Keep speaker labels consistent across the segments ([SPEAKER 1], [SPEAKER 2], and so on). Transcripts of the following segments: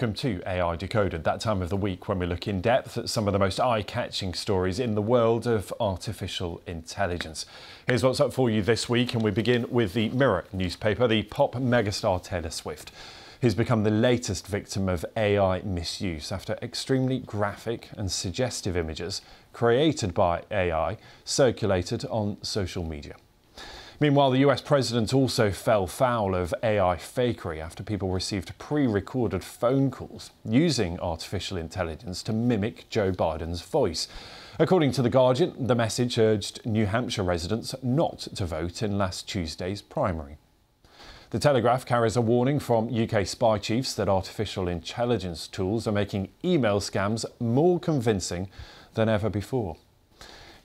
[SPEAKER 1] Welcome to AI Decoded, that time of the week when we look in depth at some of the most eye catching stories in the world of artificial intelligence. Here's what's up for you this week, and we begin with the Mirror newspaper. The pop megastar Taylor Swift has become the latest victim of AI misuse after extremely graphic and suggestive images created by AI circulated on social media. Meanwhile, the US president also fell foul of AI fakery after people received pre recorded phone calls using artificial intelligence to mimic Joe Biden's voice. According to The Guardian, the message urged New Hampshire residents not to vote in last Tuesday's primary. The Telegraph carries a warning from UK spy chiefs that artificial intelligence tools are making email scams more convincing than ever before.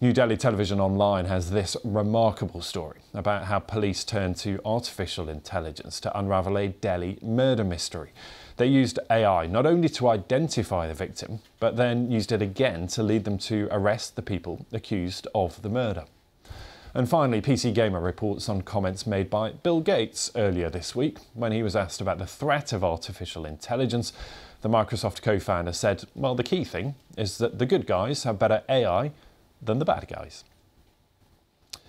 [SPEAKER 1] New Delhi Television Online has this remarkable story about how police turned to artificial intelligence to unravel a Delhi murder mystery. They used AI not only to identify the victim, but then used it again to lead them to arrest the people accused of the murder. And finally, PC Gamer reports on comments made by Bill Gates earlier this week when he was asked about the threat of artificial intelligence. The Microsoft co founder said, Well, the key thing is that the good guys have better AI than the bad guys.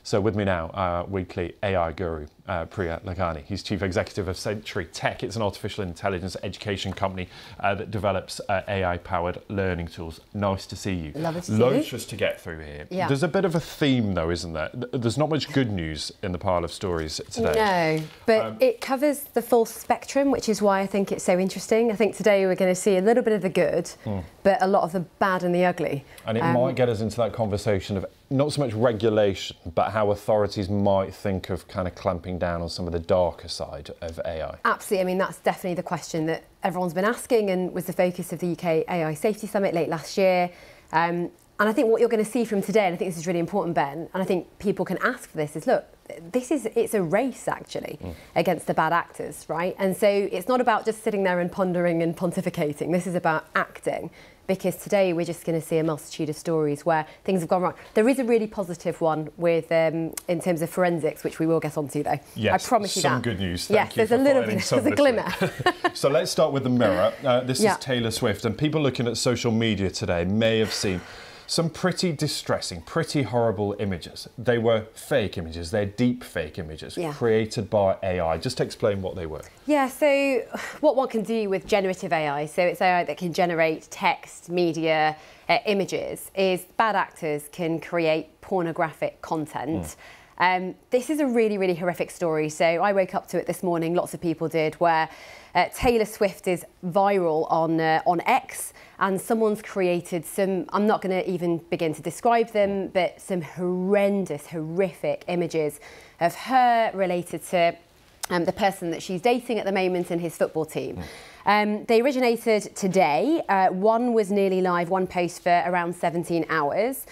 [SPEAKER 1] So with me now, our weekly AI guru, uh, Priya Lakhani. He's chief executive of Century Tech. It's an artificial intelligence education company uh, that develops uh, AI-powered learning tools. Nice to see you.
[SPEAKER 2] Love it to
[SPEAKER 1] Loads
[SPEAKER 2] see
[SPEAKER 1] us to get through here.
[SPEAKER 2] Yeah.
[SPEAKER 1] There's a bit of a theme, though, isn't there? There's not much good news in the pile of stories today.
[SPEAKER 2] No, but
[SPEAKER 1] Um,
[SPEAKER 2] it covers the full spectrum, which is why I think it's so interesting. I think today we're going to see a little bit of the good,
[SPEAKER 1] Hmm.
[SPEAKER 2] but a lot of the bad and the ugly.
[SPEAKER 1] And it
[SPEAKER 2] Um,
[SPEAKER 1] might get us into that conversation of not so much regulation, but how authorities might think of kind of clamping down on some of the darker side of AI.
[SPEAKER 2] Absolutely. I mean, that's definitely the question that everyone's been asking and was the focus of the UK AI Safety Summit late last year. Um, and I think what you're going to see from today, and I think this is really important, Ben, and I think people can ask for this, is look, this is it's a race actually against the bad actors, right? And so it's not about just sitting there and pondering and pontificating. This is about acting. Because today we're just going to see a multitude of stories where things have gone wrong. There is a really positive one with um, in terms of forensics, which we will get onto though.
[SPEAKER 1] Yes,
[SPEAKER 2] I promise you
[SPEAKER 1] some
[SPEAKER 2] that.
[SPEAKER 1] good news. Thank
[SPEAKER 2] yes, there's a little bit,
[SPEAKER 1] some
[SPEAKER 2] there's a glimmer.
[SPEAKER 1] so let's start with the mirror. Uh, this
[SPEAKER 2] Yeah.
[SPEAKER 1] is Taylor Swift, and people looking at social media today may have seen some pretty distressing, pretty horrible images. They were fake images, they're deep fake images
[SPEAKER 2] Yeah.
[SPEAKER 1] created by AI. Just explain what they were.
[SPEAKER 2] Yeah, so what one can do with generative AI, so it's AI that can generate text, media, uh, images, is bad actors can create pornographic content. Um, this is a really, really horrific story. So I woke up to it this morning, lots of people did, where uh, Taylor Swift is viral on, uh, on X and someone's created some, I'm not going to even begin to describe them, but some horrendous, horrific images of her related to um, the person that she's dating at the moment and his football team. Um, they originated today. Uh, one was nearly live, one post for around 17 hours.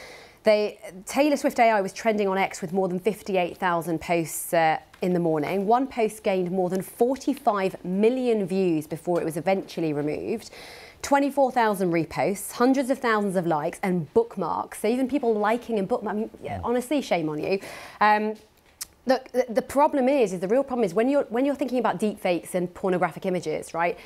[SPEAKER 2] They, Taylor Swift AI was trending on X with more than 58,000 posts uh, in the morning. One post gained more than 45 million views before it was eventually removed. 24,000 reposts, hundreds of thousands of likes, and bookmarks. So even people liking and bookmarking, mean, yeah, honestly, shame on you. Um, Look, the, the problem is, is the real problem is when you're when you're thinking about deepfakes and pornographic images, right?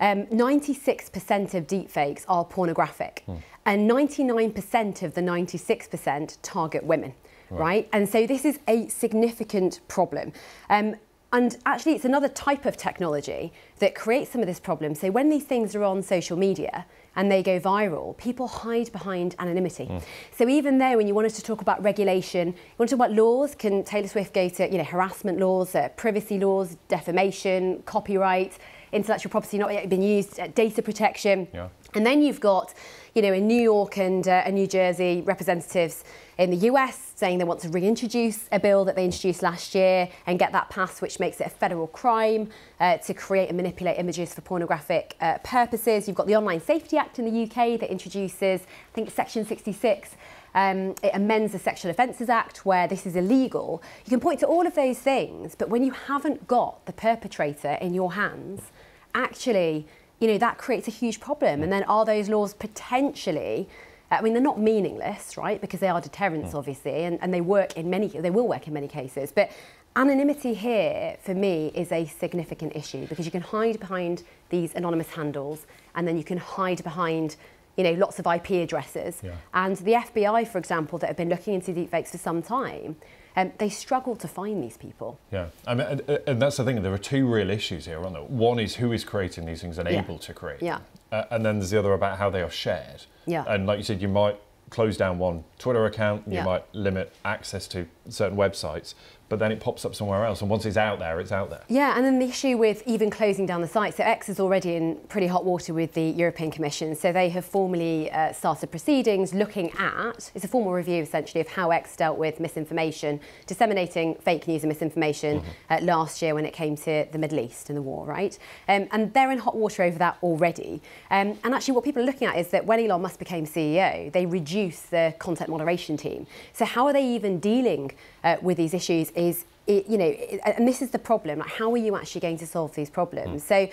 [SPEAKER 2] Um, 96% of deepfakes are pornographic, and 99% of the 96% target women, right. And so this is a significant problem. Um, and actually, it's another type of technology that creates some of this problem. So when these things are on social media and they go viral, people hide behind anonymity. So even there, when you wanted to talk about regulation, you want to talk about laws, can Taylor Swift go to you know harassment laws, uh, privacy laws, defamation, copyright, intellectual property not yet been used, uh, data protection.
[SPEAKER 1] Yeah.
[SPEAKER 2] And then you've got, you know, in New York and, uh, and New Jersey representatives in the US saying they want to reintroduce a bill that they introduced last year and get that passed, which makes it a federal crime uh, to create and manipulate images for pornographic uh, purposes. You've got the Online Safety Act in the UK that introduces, I think, Section 66. Um, it amends the Sexual Offences Act where this is illegal. You can point to all of those things, but when you haven't got the perpetrator in your hands, actually, you know, that creates a huge problem. And then are those laws potentially, I mean, they're not meaningless, right? Because they are deterrents, mm. obviously, and, and they work in many, they will work in many cases. But anonymity here for me is a significant issue because you can hide behind these anonymous handles and then you can hide behind you know lots of IP addresses
[SPEAKER 1] Yeah.
[SPEAKER 2] and the FBI for example that have been looking into deepfakes for some time um, they struggle to find these people
[SPEAKER 1] Yeah, I mean, and, and that's the thing. There are two real issues here, aren't there? One is who is creating these things and
[SPEAKER 2] Yeah.
[SPEAKER 1] able to create.
[SPEAKER 2] Yeah.
[SPEAKER 1] Uh, and then there's the other about how they are shared.
[SPEAKER 2] Yeah.
[SPEAKER 1] And like you said, you might close down one Twitter account, you
[SPEAKER 2] Yeah.
[SPEAKER 1] might limit access to certain websites, but then it pops up somewhere else. And once it's out there, it's out there.
[SPEAKER 2] Yeah, and then the issue with even closing down the site. So X is already in pretty hot water with the European Commission. So they have formally uh, started proceedings looking at, it's a formal review essentially of how X dealt with misinformation, disseminating fake news and misinformation uh, last year when it came to the Middle East and the war, right? Um, and they're in hot water over that already. Um, and actually what people are looking at is that when Elon Musk became CEO, they reduced the content moderation team. So how are they even dealing uh, with these issues is it, you know, and this is the problem. Like, how are you actually going to solve these problems? So.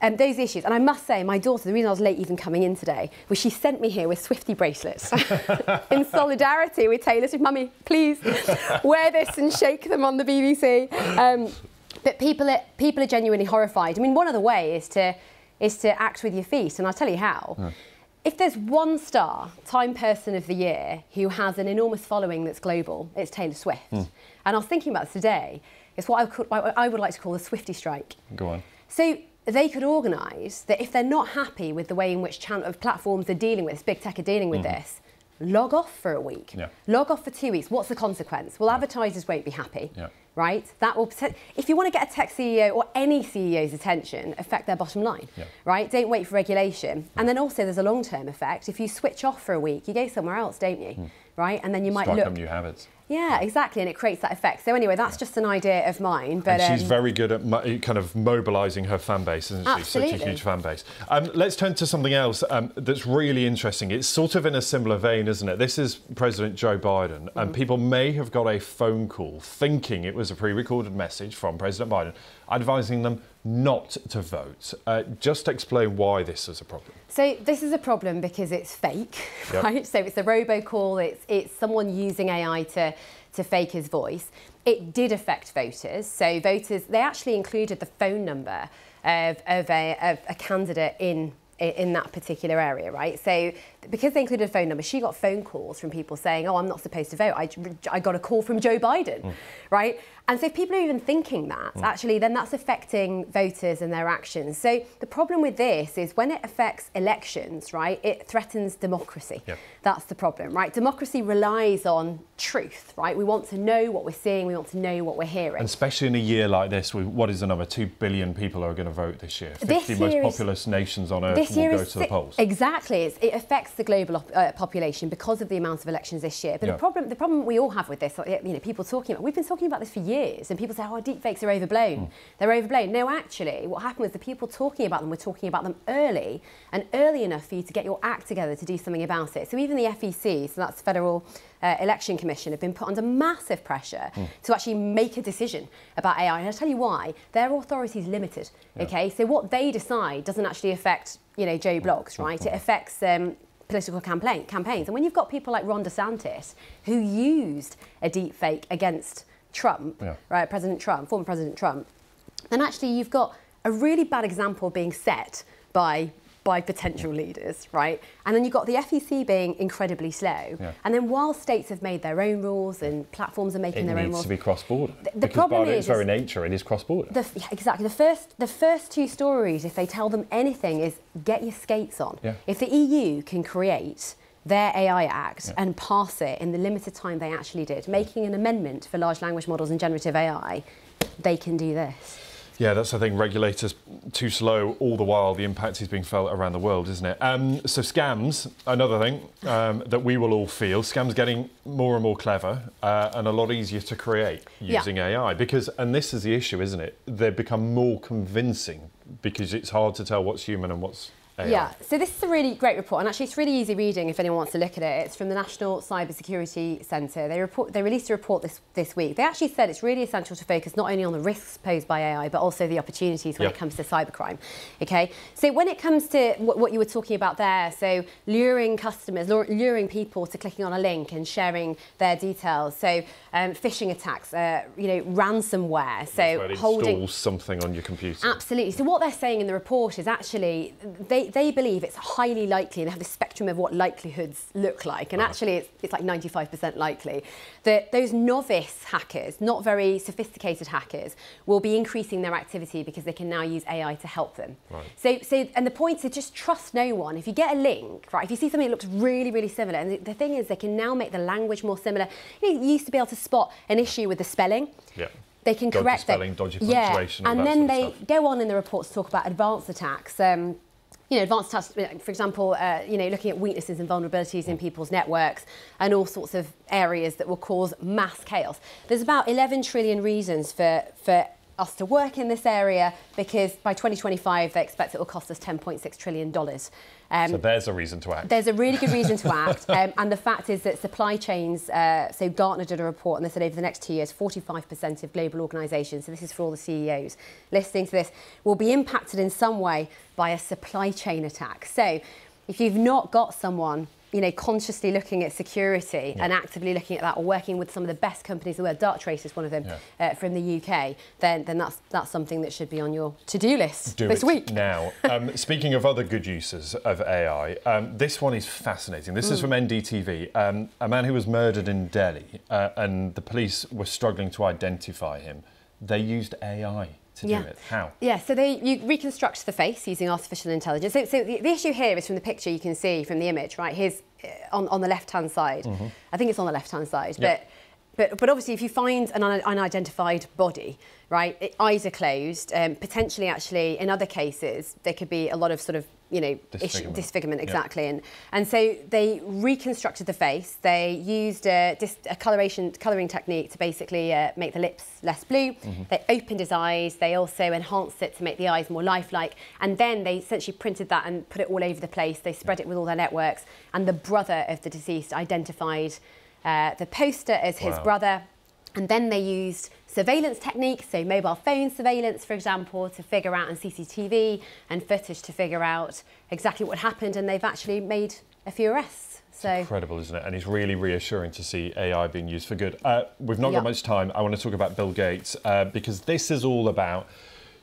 [SPEAKER 2] Um, those issues, and I must say, my daughter, the reason I was late even coming in today was she sent me here with Swifty bracelets in solidarity with Taylor Swift. Mummy, please wear this and shake them on the BBC. Um, but people are, people are genuinely horrified. I mean, one other way is to, is to act with your feet, and I'll tell you how. If there's one star, Time Person of the Year, who has an enormous following that's global, it's Taylor Swift. Hmm. And I was thinking about this today. It's what I, could, I I would like to call the Swifty strike.
[SPEAKER 1] Go on.
[SPEAKER 2] So they could organise that if they're not happy with the way in which of platforms are dealing with this, big tech are dealing with hmm. this, log off for a week.
[SPEAKER 1] Yeah.
[SPEAKER 2] Log off for two weeks. What's the consequence? Well, advertisers won't be happy.
[SPEAKER 1] Yeah.
[SPEAKER 2] Right? That will if you want to get a tech CEO or any CEO's attention, affect their bottom line.
[SPEAKER 1] Yeah.
[SPEAKER 2] Right? Don't wait for regulation. And then also there's a long-term effect. If you switch off for a week, you go somewhere else, don't you? Right? And then you might look
[SPEAKER 1] up new habits.
[SPEAKER 2] Yeah, exactly, and it creates that effect. So anyway, that's just an idea of mine. But
[SPEAKER 1] and she's
[SPEAKER 2] um,
[SPEAKER 1] very good at kind of mobilising her fan base, isn't she? Such a
[SPEAKER 2] Absolutely.
[SPEAKER 1] huge fan base. Um, let's turn to something else um, that's really interesting. It's sort of in a similar vein, isn't it? This is President Joe Biden, and people may have got a phone call thinking it was a pre recorded message from President Biden advising them not to vote. Uh, just explain why this is a problem.
[SPEAKER 2] So this is a problem because it's fake,
[SPEAKER 1] Yep.
[SPEAKER 2] right? So it's a robocall. It's it's someone using AI to to fake his voice. It did affect voters. So voters they actually included the phone number of of a, of a candidate in in that particular area, right? So because they included a phone number, she got phone calls from people saying, "Oh, I'm not supposed to vote. I, I got a call from Joe Biden," mm. right? And so if people are even thinking that, mm. actually, then that's affecting voters and their actions. So the problem with this is when it affects elections, right? It threatens democracy.
[SPEAKER 1] Yeah.
[SPEAKER 2] That's the problem, right? Democracy relies on truth, right? We want to know what we're seeing. We want to know what we're hearing.
[SPEAKER 1] And especially in a year like this, what is the number? Two billion people are going to vote this year. 50
[SPEAKER 2] This
[SPEAKER 1] most
[SPEAKER 2] year is-
[SPEAKER 1] populous nations on earth
[SPEAKER 2] this year
[SPEAKER 1] go
[SPEAKER 2] is
[SPEAKER 1] to the polls.
[SPEAKER 2] Exactly, it's, it affects the global uh, population because of the amount of elections this year. But
[SPEAKER 1] Yeah.
[SPEAKER 2] the problem, the problem we all have with this, you know, people talking about, we've been talking about this for years, and people say, "Oh, deepfakes are overblown.
[SPEAKER 1] Mm.
[SPEAKER 2] They're overblown." No, actually, what happened was the people talking about them were talking about them early and early enough for you to get your act together to do something about it. So even the FEC, so that's Federal uh, Election Commission, have been put under massive pressure
[SPEAKER 1] Mm.
[SPEAKER 2] to actually make a decision about AI. And I'll tell you why. Their authority is limited. Okay, so what they decide doesn't actually affect, you know, Joe Bloggs, right? It affects. Um, political campaign, campaigns. And when you've got people like Ron DeSantis who used a deep fake against Trump,
[SPEAKER 1] Yeah.
[SPEAKER 2] right, President Trump, former President Trump, then actually you've got a really bad example being set by by potential leaders, right? And then you've got the FEC being incredibly slow.
[SPEAKER 1] Yeah.
[SPEAKER 2] And then while states have made their own rules and platforms are making
[SPEAKER 1] It
[SPEAKER 2] their own rules, it needs
[SPEAKER 1] to be cross-border.
[SPEAKER 2] the
[SPEAKER 1] because
[SPEAKER 2] problem
[SPEAKER 1] by its
[SPEAKER 2] is-
[SPEAKER 1] very nature, it is cross-border.
[SPEAKER 2] the, yeah, exactly. The first, the first two stories, if they tell them anything, is get your skates on.
[SPEAKER 1] Yeah.
[SPEAKER 2] If the EU can create their AI Act
[SPEAKER 1] Yeah.
[SPEAKER 2] and pass it in the limited time they actually did, making an amendment for large language models and generative AI, they can do this.
[SPEAKER 1] Yeah, that's the thing. Regulators too slow. All the while, the impact is being felt around the world, isn't it? Um, so scams, another thing um, that we will all feel. Scams getting more and more clever uh, and a lot easier to create
[SPEAKER 2] Yeah.
[SPEAKER 1] using AI because, and this is the issue, isn't it? They become more convincing because it's hard to tell what's human and what's AI?
[SPEAKER 2] Yeah, so this is a really great report, and actually it's really easy reading if anyone wants to look at it. It's from the National Cybersecurity Centre. They report they released a report this this week. They actually said it's really essential to focus not only on the risks posed by AI, but also the opportunities when
[SPEAKER 1] Yep.
[SPEAKER 2] it comes to cybercrime. Okay, so when it comes to what, what you were talking about there, so luring customers, luring people to clicking on a link and sharing their details. So um, phishing attacks, uh, you know, ransomware. So
[SPEAKER 1] That's where it
[SPEAKER 2] holding
[SPEAKER 1] something on your computer.
[SPEAKER 2] Absolutely. So what they're saying in the report is actually they, they believe it's highly likely, they have the spectrum of what likelihoods look like, and actually it's, it's like 95% likely that those novice hackers, not very sophisticated hackers, will be increasing their activity because they can now use AI to help them.
[SPEAKER 1] Right.
[SPEAKER 2] So, so and the point is just trust no one. If you get a link, right, if you see something that looks really, really similar, and the, the thing is they can now make the language more similar. You, know, you used to be able to spot an issue with the spelling
[SPEAKER 1] Yeah.
[SPEAKER 2] they can
[SPEAKER 1] Dodgy
[SPEAKER 2] correct
[SPEAKER 1] spelling,
[SPEAKER 2] it.
[SPEAKER 1] dodgy punctuation,
[SPEAKER 2] and then they
[SPEAKER 1] stuff.
[SPEAKER 2] go on in the reports to talk about advanced attacks. Um, you know, advanced attacks, for example, uh, you know, looking at weaknesses and vulnerabilities in people's networks and all sorts of areas that will cause mass chaos. There's about 11 trillion reasons for for us to work in this area because by 2025 they expect it will cost us 10.6 trillion dollars. Um,
[SPEAKER 1] So there's a reason to act.
[SPEAKER 2] there's a really good reason to act, um, and the fact is that supply chains. Uh, so Gartner did a report, and they said over the next two years, 45% of global organisations. So this is for all the CEOs listening to this, will be impacted in some way by a supply chain attack. So if you've not got someone. You know, consciously looking at security and actively looking at that, or working with some of the best companies in the world. Darktrace is one of them
[SPEAKER 1] Yeah.
[SPEAKER 2] uh, from the UK. Then, then that's that's something that should be on your to-do list
[SPEAKER 1] do
[SPEAKER 2] this week.
[SPEAKER 1] now. Um, speaking of other good uses of AI, um, this one is fascinating. This
[SPEAKER 2] Mm.
[SPEAKER 1] is from NDTV. Um, a man who was murdered in Delhi, uh, and the police were struggling to identify him. They used AI to
[SPEAKER 2] Yeah.
[SPEAKER 1] do it. How?
[SPEAKER 2] Yeah, so they you reconstruct the face using artificial intelligence. So, so the, the issue here is from the picture you can see from the image, right? Here's uh, on, on the left hand side. I think it's on the left hand side,
[SPEAKER 1] Mm-hmm.
[SPEAKER 2] But. But, but obviously, if you find an un- unidentified body, right, it, eyes are closed. Um, potentially, actually, in other cases, there could be a lot of sort of you know
[SPEAKER 1] Disfigurement.
[SPEAKER 2] disfigurement exactly. And and so they reconstructed the face. They used a, dis- a coloration coloring technique to basically uh, make the lips less blue.
[SPEAKER 1] Mm-hmm.
[SPEAKER 2] They opened his eyes. They also enhanced it to make the eyes more lifelike. And then they essentially printed that and put it all over the place. They spread it with all their networks. And the brother of the deceased identified uh, the poster as his
[SPEAKER 1] Wow.
[SPEAKER 2] brother. And then they used surveillance techniques, so mobile phone surveillance, for example, to figure out, and CCTV and footage to figure out exactly what happened. And they've actually made a few arrests. So
[SPEAKER 1] Incredible, isn't it? And it's really reassuring to see AI being used for good. Uh, we've not
[SPEAKER 2] Yeah.
[SPEAKER 1] got much time. I want to talk about Bill Gates uh, because this is all about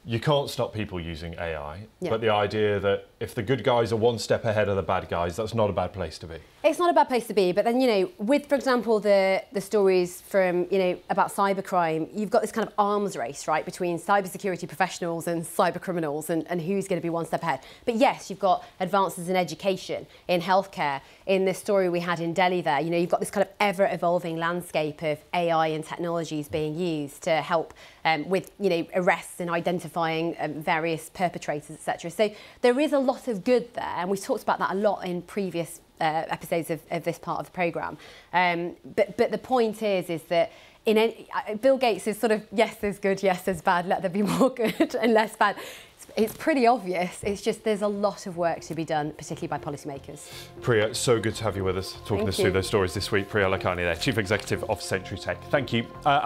[SPEAKER 1] you can't stop people using AI,
[SPEAKER 2] Yeah.
[SPEAKER 1] but the idea that if the good guys are one step ahead of the bad guys, that's not a bad place to be.
[SPEAKER 2] It's not a bad place to be, but then you know, with for example the the stories from you know about cybercrime, you've got this kind of arms race, right, between cybersecurity professionals and cyber criminals, and, and who's going to be one step ahead. But yes, you've got advances in education, in healthcare. In this story we had in Delhi, there, you know, you've got this kind of ever evolving landscape of AI and technologies being used to help um, with you know arrests and identifying um, various perpetrators, etc. So there is a lot of good there, and we've talked about that a lot in previous uh, episodes of, of this part of the program. Um, but but the point is is that in any, uh, Bill Gates is sort of yes, there's good, yes, there's bad. Let there be more good and less bad. It's, it's pretty obvious. It's just there's a lot of work to be done, particularly by policymakers.
[SPEAKER 1] Priya, so good to have you with us, talking
[SPEAKER 2] Thank
[SPEAKER 1] us through those stories this week. Priya Lakhani there, Chief Executive of Century Tech. Thank you. Uh,